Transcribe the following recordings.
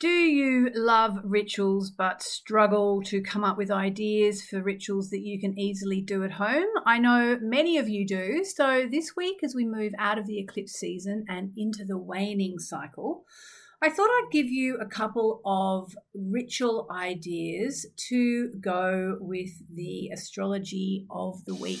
Do you love rituals but struggle to come up with ideas for rituals that you can easily do at home? I know many of you do. So, this week, as we move out of the eclipse season and into the waning cycle, I thought I'd give you a couple of ritual ideas to go with the astrology of the week.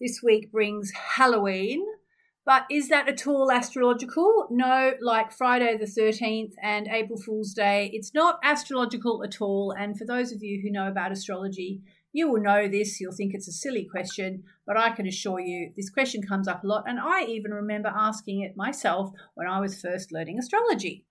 this week brings Halloween. But is that at all astrological? No, like Friday the 13th and April Fool's Day, it's not astrological at all. And for those of you who know about astrology, you will know this. You'll think it's a silly question, but I can assure you this question comes up a lot. And I even remember asking it myself when I was first learning astrology.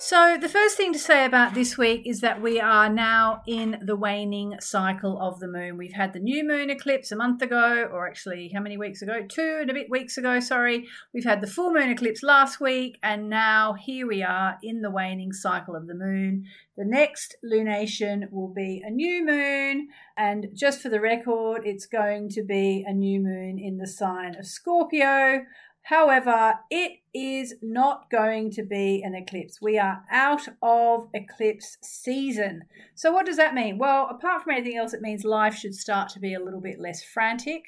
So, the first thing to say about this week is that we are now in the waning cycle of the moon. We've had the new moon eclipse a month ago, or actually, how many weeks ago? Two and a bit weeks ago, sorry. We've had the full moon eclipse last week, and now here we are in the waning cycle of the moon. The next lunation will be a new moon, and just for the record, it's going to be a new moon in the sign of Scorpio. However, it is not going to be an eclipse. We are out of eclipse season. So, what does that mean? Well, apart from anything else, it means life should start to be a little bit less frantic.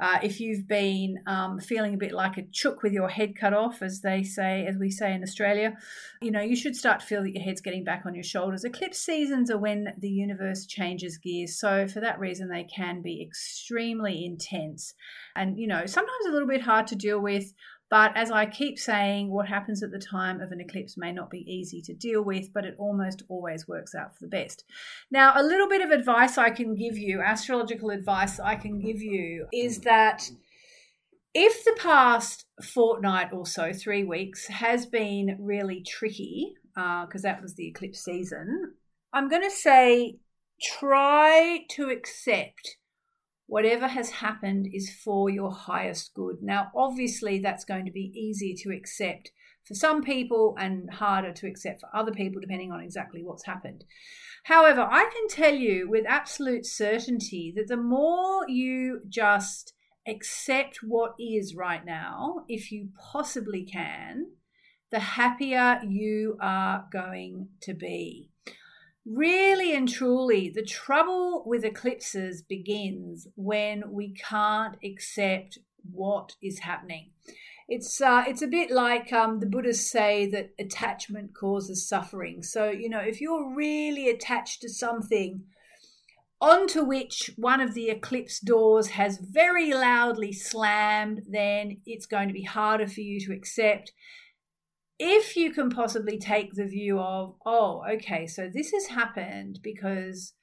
Uh, if you've been um, feeling a bit like a chook with your head cut off, as they say, as we say in Australia, you know, you should start to feel that your head's getting back on your shoulders. Eclipse seasons are when the universe changes gears. So, for that reason, they can be extremely intense and, you know, sometimes a little bit hard to deal with. But as I keep saying, what happens at the time of an eclipse may not be easy to deal with, but it almost always works out for the best. Now, a little bit of advice I can give you, astrological advice I can give you, is that if the past fortnight or so, three weeks, has been really tricky, because uh, that was the eclipse season, I'm going to say try to accept whatever has happened is for your highest good. Now, obviously, that's going to be easier to accept for some people and harder to accept for other people, depending on exactly what's happened. However, I can tell you with absolute certainty that the more you just accept what is right now, if you possibly can, the happier you are going to be. Really and truly, the trouble with eclipses begins when we can't accept what is happening. It's uh, it's a bit like um, the Buddhists say that attachment causes suffering. So you know, if you're really attached to something onto which one of the eclipse doors has very loudly slammed, then it's going to be harder for you to accept if you can possibly take the view of, oh, okay, so this has happened because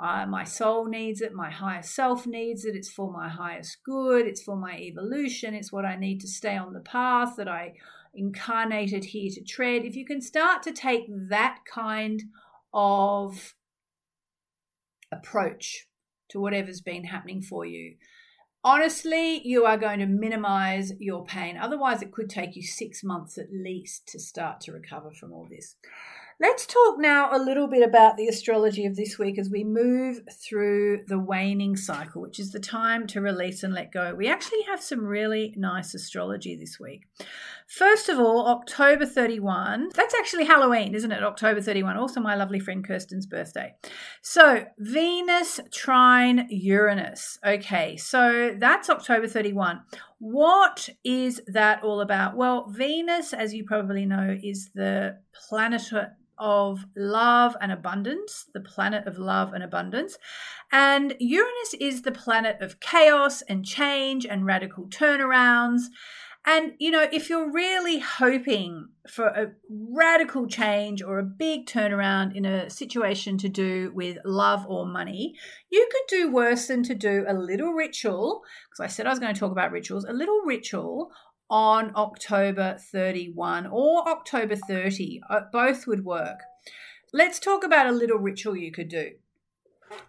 uh, my soul needs it, my higher self needs it, it's for my highest good, it's for my evolution, it's what I need to stay on the path that I incarnated here to tread. If you can start to take that kind of approach to whatever's been happening for you, honestly, you are going to minimize your pain. Otherwise, it could take you six months at least to start to recover from all this. Let's talk now a little bit about the astrology of this week as we move through the waning cycle, which is the time to release and let go. We actually have some really nice astrology this week. First of all, October 31, that's actually Halloween, isn't it? October 31, also my lovely friend Kirsten's birthday. So, Venus trine Uranus. Okay, so that's October 31. What is that all about? Well, Venus, as you probably know, is the planet of love and abundance, the planet of love and abundance. And Uranus is the planet of chaos and change and radical turnarounds. And, you know, if you're really hoping for a radical change or a big turnaround in a situation to do with love or money, you could do worse than to do a little ritual, because I said I was going to talk about rituals, a little ritual on October 31 or October 30. Uh, both would work. Let's talk about a little ritual you could do.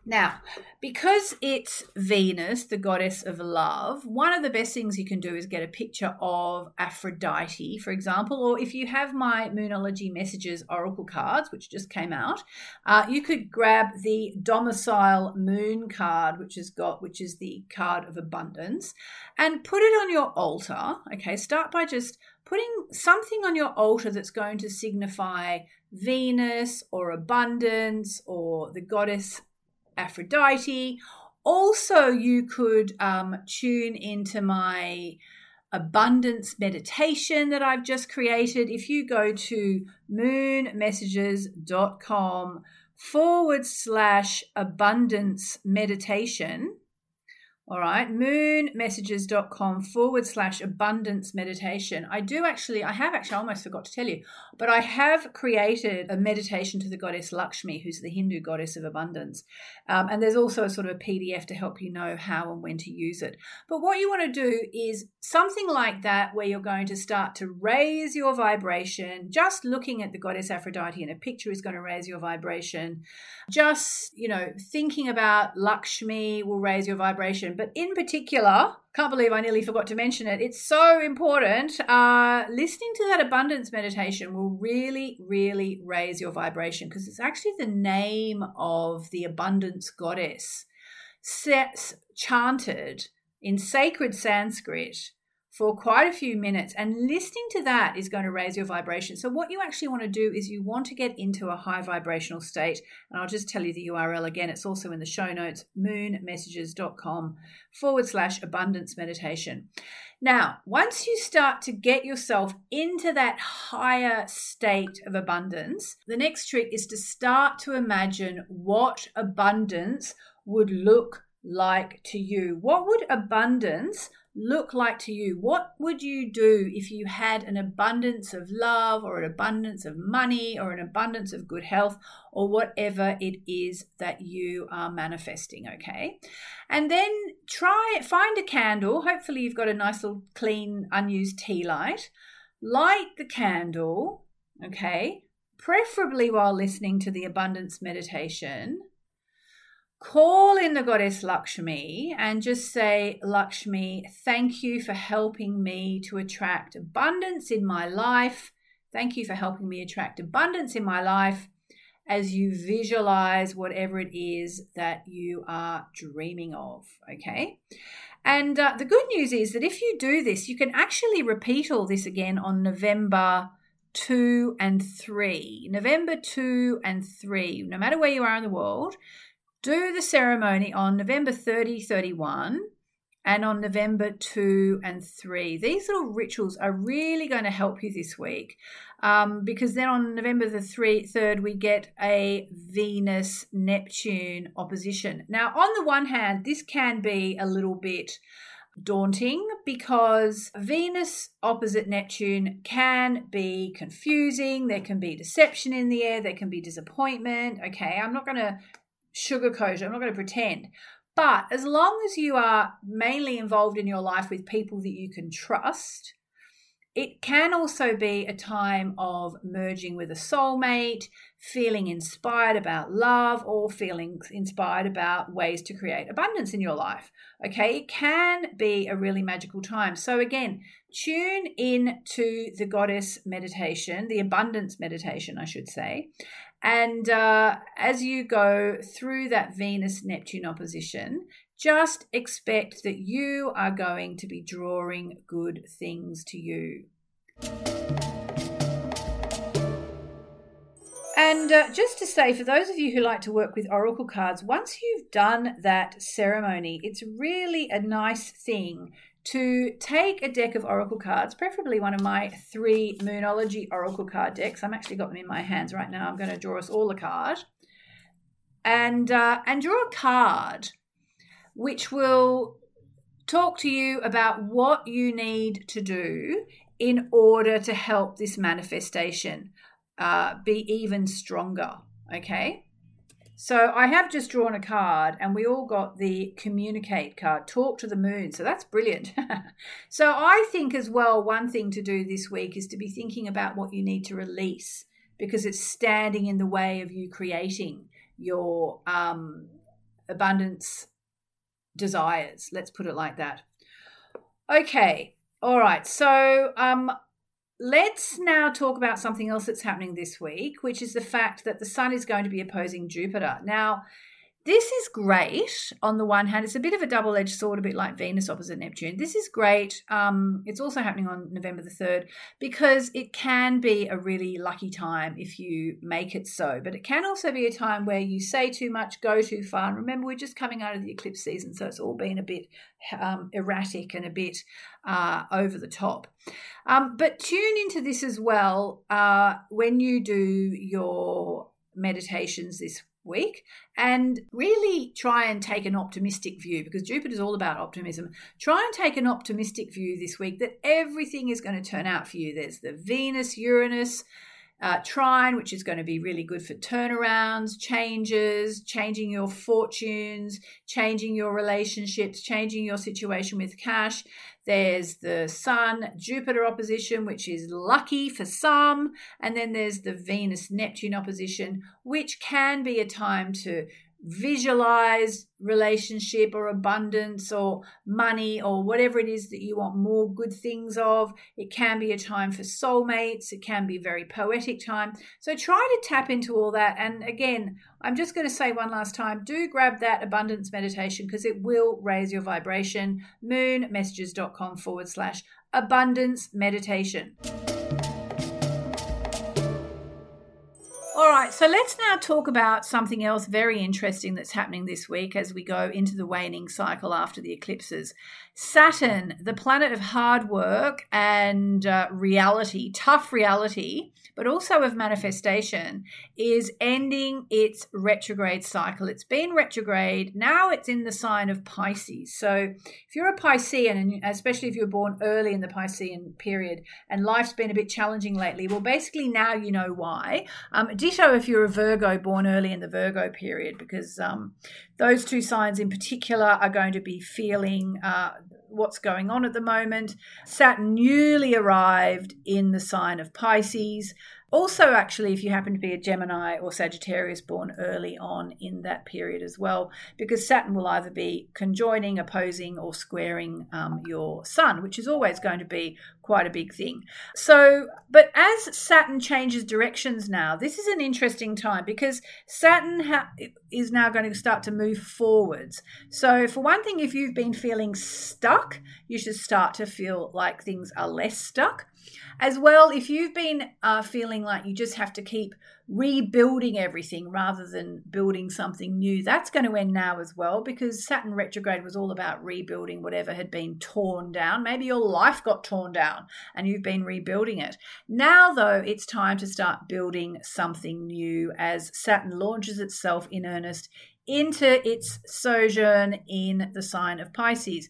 Now, because it's Venus, the goddess of love, one of the best things you can do is get a picture of Aphrodite, for example, or if you have my Moonology Messages Oracle cards, which just came out, uh, you could grab the Domicile Moon card, which has got, which is the card of abundance, and put it on your altar. Okay, start by just putting something on your altar that's going to signify Venus or abundance or the goddess Aphrodite. Also, you could um, tune into my abundance meditation that I've just created. If you go to moonmessages.com forward slash abundance meditation, all right, moonmessages.com forward slash abundance meditation. I do actually, I have actually, almost forgot to tell you, but I have created a meditation to the goddess Lakshmi, who's the Hindu goddess of abundance. Um, and there's also a sort of a PDF to help you know how and when to use it. But what you want to do is something like that, where you're going to start to raise your vibration. Just looking at the goddess Aphrodite in a picture is going to raise your vibration. Just, you know, thinking about Lakshmi will raise your vibration but in particular, can't believe I nearly forgot to mention it. It's so important. Uh, listening to that abundance meditation will really, really raise your vibration because it's actually the name of the abundance goddess, sets chanted in sacred Sanskrit for quite a few minutes and listening to that is going to raise your vibration. So what you actually want to do is you want to get into a high vibrational state and I'll just tell you the URL again. It's also in the show notes, moonmessages.com forward slash abundance meditation. Now, once you start to get yourself into that higher state of abundance, the next trick is to start to imagine what abundance would look like to you. What would abundance look like to you? What would you do if you had an abundance of love or an abundance of money or an abundance of good health or whatever it is that you are manifesting? Okay. And then try, find a candle. Hopefully, you've got a nice little clean, unused tea light. Light the candle. Okay. Preferably while listening to the abundance meditation call in the goddess Lakshmi and just say, Lakshmi, thank you for helping me to attract abundance in my life. Thank you for helping me attract abundance in my life as you visualize whatever it is that you are dreaming of. Okay. And uh, the good news is that if you do this, you can actually repeat all this again on November 2 and 3. November 2 and 3, no matter where you are in the world, do the ceremony on November 30, 31 and on November 2 and 3. These little rituals are really going to help you this week um, because then on November the 3, 3rd, we get a Venus Neptune opposition. Now, on the one hand, this can be a little bit daunting because Venus opposite Neptune can be confusing. There can be deception in the air. There can be disappointment. Okay, I'm not going to sugarcoat it. I'm not going to pretend. But as long as you are mainly involved in your life with people that you can trust, it can also be a time of merging with a soulmate, feeling inspired about love, or feeling inspired about ways to create abundance in your life. Okay, it can be a really magical time. So, again, tune in to the goddess meditation, the abundance meditation, I should say, and uh, as you go through that Venus Neptune opposition, just expect that you are going to be drawing good things to you. And uh, just to say, for those of you who like to work with oracle cards, once you've done that ceremony, it's really a nice thing to take a deck of oracle cards, preferably one of my three Moonology oracle card decks. I'm actually got them in my hands right now. I'm going to draw us all a card, and uh, and draw a card which will talk to you about what you need to do in order to help this manifestation uh, be even stronger. Okay. So I have just drawn a card and we all got the communicate card, talk to the moon. So that's brilliant. so I think as well, one thing to do this week is to be thinking about what you need to release because it's standing in the way of you creating your um, abundance desires. Let's put it like that. Okay. All right. So um, Let's now talk about something else that's happening this week, which is the fact that the Sun is going to be opposing Jupiter. Now, this is great on the one hand. It's a bit of a double edged sword, a bit like Venus opposite Neptune. This is great. Um, it's also happening on November the 3rd because it can be a really lucky time if you make it so. But it can also be a time where you say too much, go too far. And remember, we're just coming out of the eclipse season, so it's all been a bit um, erratic and a bit uh, over the top. Um, but tune into this as well uh, when you do your meditations this week and really try and take an optimistic view because Jupiter is all about optimism. Try and take an optimistic view this week that everything is going to turn out for you. There's the Venus, Uranus, uh, trine, which is going to be really good for turnarounds, changes, changing your fortunes, changing your relationships, changing your situation with cash. There's the Sun Jupiter opposition, which is lucky for some. And then there's the Venus Neptune opposition, which can be a time to visualize relationship or abundance or money or whatever it is that you want more good things of. It can be a time for soulmates. It can be very poetic time. So try to tap into all that. And again, I'm just going to say one last time do grab that abundance meditation because it will raise your vibration. Moonmessages.com forward slash abundance meditation. All right, so let's now talk about something else very interesting that's happening this week as we go into the waning cycle after the eclipses. Saturn, the planet of hard work and uh, reality, tough reality, but also of manifestation, is ending its retrograde cycle. It's been retrograde. Now it's in the sign of Pisces. So if you're a Piscean, and especially if you're born early in the Piscean period and life's been a bit challenging lately, well, basically now you know why. Um, ditto if you're a Virgo born early in the Virgo period, because um, those two signs in particular are going to be feeling uh, what's going on at the moment. Saturn newly arrived in the sign of Pisces. Also, actually, if you happen to be a Gemini or Sagittarius born early on in that period as well, because Saturn will either be conjoining, opposing, or squaring um, your Sun, which is always going to be quite a big thing. So, but as Saturn changes directions now, this is an interesting time because Saturn ha- is now going to start to move forwards. So, for one thing, if you've been feeling stuck, you should start to feel like things are less stuck. As well, if you've been uh, feeling like you just have to keep rebuilding everything rather than building something new, that's going to end now as well because Saturn retrograde was all about rebuilding whatever had been torn down. Maybe your life got torn down and you've been rebuilding it. Now, though, it's time to start building something new as Saturn launches itself in earnest into its sojourn in the sign of Pisces.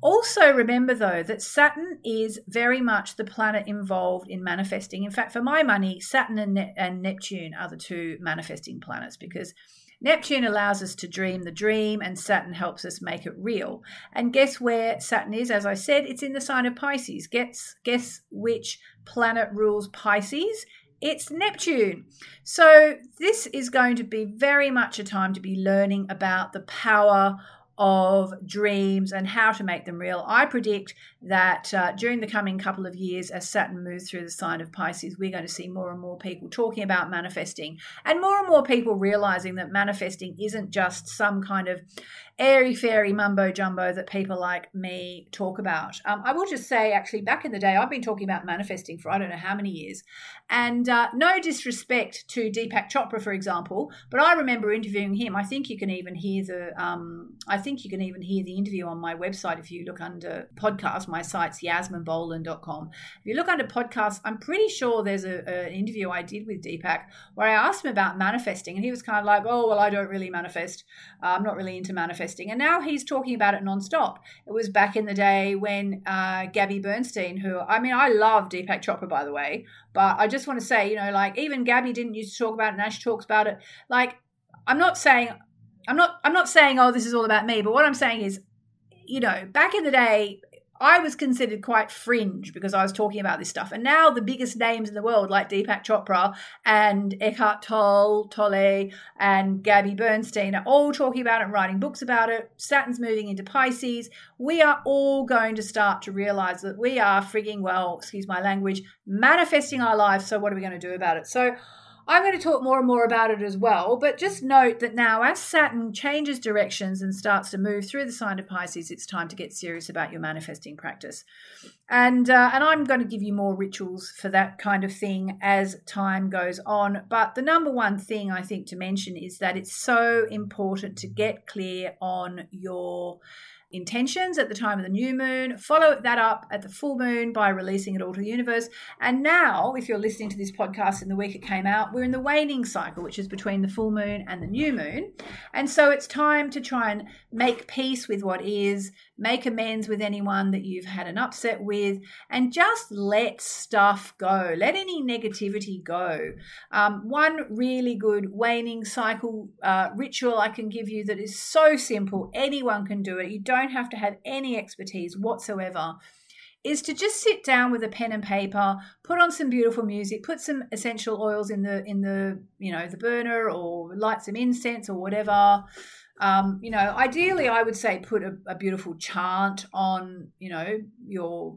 Also, remember though that Saturn is very much the planet involved in manifesting. In fact, for my money, Saturn and, ne- and Neptune are the two manifesting planets because Neptune allows us to dream the dream, and Saturn helps us make it real. And guess where Saturn is? As I said, it's in the sign of Pisces. Guess, guess which planet rules Pisces? It's Neptune. So, this is going to be very much a time to be learning about the power of dreams and how to make them real. I predict that uh, during the coming couple of years, as Saturn moves through the sign of Pisces, we're going to see more and more people talking about manifesting and more and more people realizing that manifesting isn't just some kind of airy fairy mumbo jumbo that people like me talk about. Um, I will just say, actually, back in the day, I've been talking about manifesting for I don't know how many years. And uh, no disrespect to Deepak Chopra, for example, but I remember interviewing him. I think you can even hear the, um, I think you can even hear the interview on my website if you look under podcast. My site's yasminboland.com. If you look under podcasts, I'm pretty sure there's an interview I did with Deepak where I asked him about manifesting, and he was kind of like, "Oh, well, I don't really manifest. Uh, I'm not really into manifesting." And now he's talking about it nonstop. It was back in the day when uh, Gabby Bernstein, who, I mean, I love Deepak Chopra, by the way, but I just want to say, you know, like even Gabby didn't used to talk about it, now she talks about it. Like, I'm not saying I'm not I'm not saying oh this is all about me, but what I'm saying is, you know, back in the day, I was considered quite fringe because I was talking about this stuff. And now the biggest names in the world, like Deepak Chopra and Eckhart Tolle, Tolle and Gabby Bernstein, are all talking about it and writing books about it. Saturn's moving into Pisces. We are all going to start to realize that we are frigging well, excuse my language, manifesting our lives. So, what are we going to do about it? So, I'm going to talk more and more about it as well, but just note that now as Saturn changes directions and starts to move through the sign of Pisces, it's time to get serious about your manifesting practice. And uh, and I'm going to give you more rituals for that kind of thing as time goes on. But the number one thing I think to mention is that it's so important to get clear on your intentions at the time of the new moon, follow that up at the full moon by releasing it all to the universe. And now, if you're listening to this podcast in the week it came out, we're in the waning cycle, which is between the full moon and the new moon. And so it's time to try and make peace with what is, make amends with anyone that you've had an upset with, and just let stuff go. Let any negativity go. Um, one really good waning cycle uh, ritual I can give you that is so simple, anyone can do it. You don't have to have any expertise whatsoever is to just sit down with a pen and paper, put on some beautiful music, put some essential oils in the in the you know the burner or light some incense or whatever. Um, you know, ideally, I would say put a, a beautiful chant on, you know, your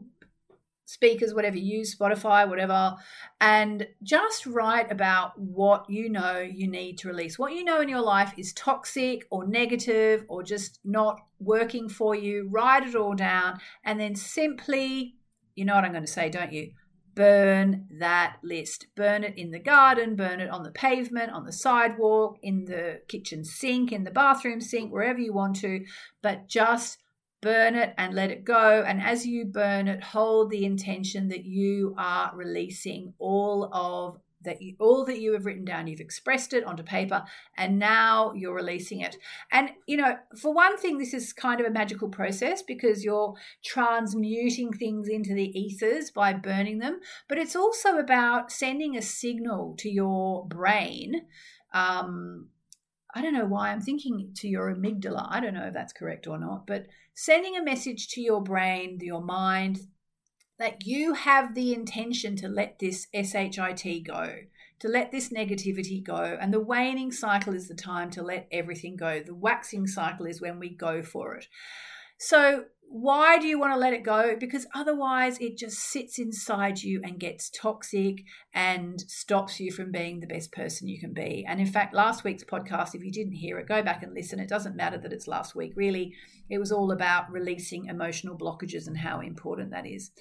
speakers, whatever you use, Spotify, whatever, and just write about what you know you need to release. What you know in your life is toxic or negative or just not working for you. Write it all down and then simply, you know what I'm going to say, don't you? Burn that list. Burn it in the garden, burn it on the pavement, on the sidewalk, in the kitchen sink, in the bathroom sink, wherever you want to, but just burn it and let it go. And as you burn it, hold the intention that you are releasing all of that you, all that you have written down you've expressed it onto paper and now you're releasing it and you know for one thing this is kind of a magical process because you're transmuting things into the ethers by burning them but it's also about sending a signal to your brain um, I don't know why I'm thinking to your amygdala. I don't know if that's correct or not, but sending a message to your brain, your mind, that you have the intention to let this SHIT go, to let this negativity go. And the waning cycle is the time to let everything go. The waxing cycle is when we go for it. So, why do you want to let it go? Because otherwise, it just sits inside you and gets toxic and stops you from being the best person you can be. And in fact, last week's podcast, if you didn't hear it, go back and listen. It doesn't matter that it's last week, really. It was all about releasing emotional blockages and how important that is.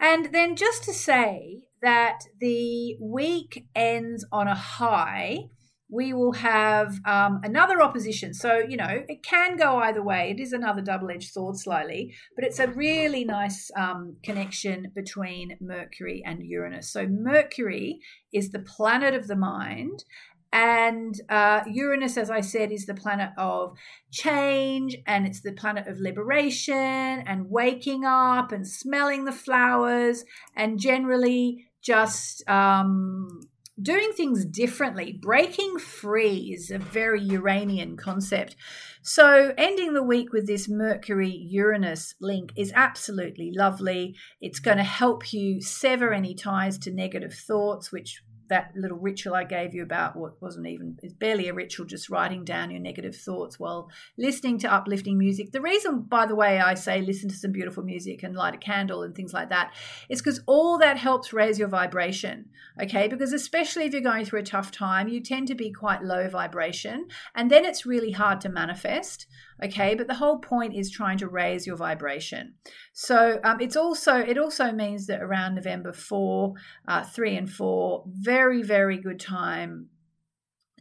And then just to say that the week ends on a high we will have um, another opposition. So, you know, it can go either way. It is another double edged sword slightly, but it's a really nice um, connection between Mercury and Uranus. So, Mercury is the planet of the mind. And uh, Uranus, as I said, is the planet of change and it's the planet of liberation and waking up and smelling the flowers and generally just um, doing things differently. Breaking free is a very Uranian concept. So, ending the week with this Mercury Uranus link is absolutely lovely. It's going to help you sever any ties to negative thoughts, which that little ritual I gave you about what wasn't even it's barely a ritual, just writing down your negative thoughts while listening to uplifting music. The reason, by the way, I say listen to some beautiful music and light a candle and things like that is because all that helps raise your vibration. Okay, because especially if you're going through a tough time, you tend to be quite low vibration, and then it's really hard to manifest okay? But the whole point is trying to raise your vibration. So um, it's also it also means that around november 4 uh, 3 and 4 very very good time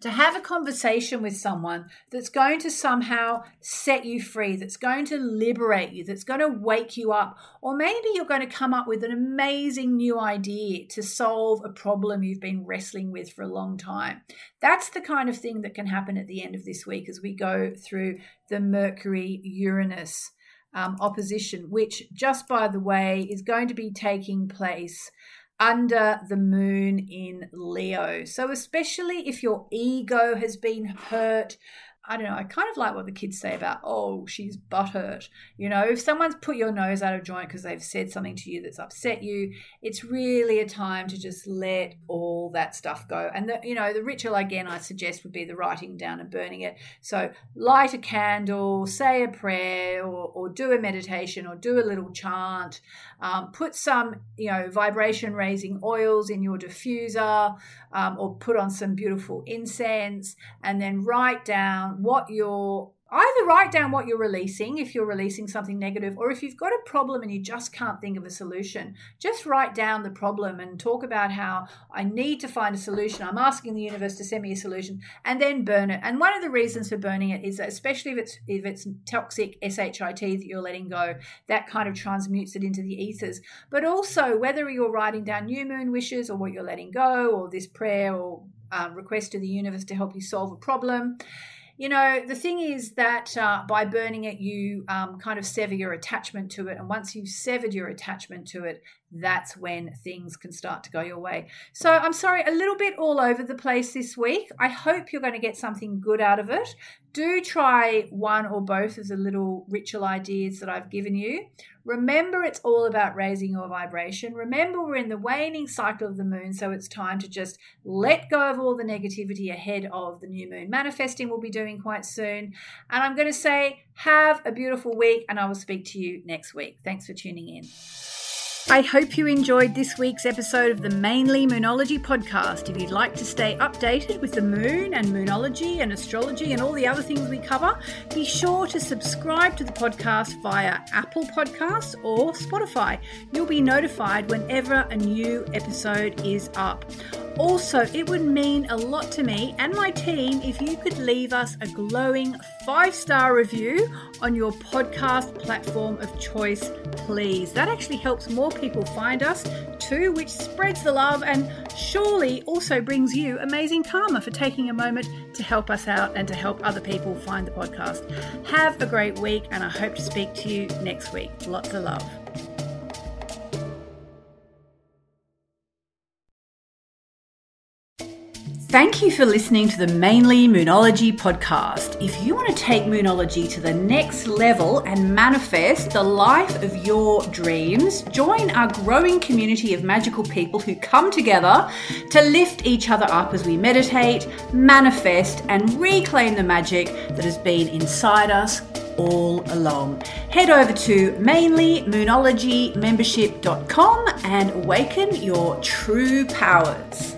to have a conversation with someone that's going to somehow set you free, that's going to liberate you, that's going to wake you up, or maybe you're going to come up with an amazing new idea to solve a problem you've been wrestling with for a long time. That's the kind of thing that can happen at the end of this week as we go through the Mercury Uranus um, opposition, which, just by the way, is going to be taking place under the moon in Leo. So, especially if your ego has been hurt, I don't know, I kind of like what the kids say about, oh, she's butthurt. You know, if someone's put your nose out of joint because they've said something to you that's upset you, it's really a time to just let all that stuff go. And, the, you know, the ritual, again, I suggest would be the writing down and burning it. So light a candle, say a prayer, or, or do a meditation, or do a little chant. Um, put some, you know, vibration raising oils in your diffuser, um, or put on some beautiful incense, and then write down what you're either write down what you're releasing if you're releasing something negative or if you've got a problem and you just can't think of a solution just write down the problem and talk about how i need to find a solution. I'm asking the universe to send me a solution and then burn it. And one of the reasons for burning it is that especially if it's if it's toxic shit that you're letting go that kind of transmutes it into the ethers. But also whether you're writing down new moon wishes or what you're letting go or this prayer or um, request to the universe to help you solve a problem you know, the thing is that uh, by burning it, you um, kind of sever your attachment to it. And once you've severed your attachment to it, that's when things can start to go your way. So I'm sorry, a little bit all over the place this week. I hope you're going to get something good out of it. Do try one or both of the little ritual ideas that I've given you. Remember, it's all about raising your vibration. Remember, we're in the waning cycle of the moon, so it's time to just let go of all the negativity ahead of the new moon manifesting we'll be doing quite soon. And I'm going to say, have a beautiful week, and I will speak to you next week. Thanks for tuning in. I hope you enjoyed this week's episode of the Mainly Moonology podcast. If you'd like to stay updated with the moon and moonology and astrology and all the other things we cover, be sure to subscribe to the podcast via Apple Podcasts or Spotify. You'll be notified whenever a new episode is up. Also, it would mean a lot to me and my team if you could leave us a glowing five star review on your podcast platform of choice, please. That actually helps more people find us too, which spreads the love and surely also brings you amazing karma for taking a moment to help us out and to help other people find the podcast. Have a great week, and I hope to speak to you next week. Lots of love. Thank you for listening to the Mainly Moonology podcast. If you want to take Moonology to the next level and manifest the life of your dreams, join our growing community of magical people who come together to lift each other up as we meditate, manifest, and reclaim the magic that has been inside us all along. Head over to mainlymoonologymembership.com and awaken your true powers.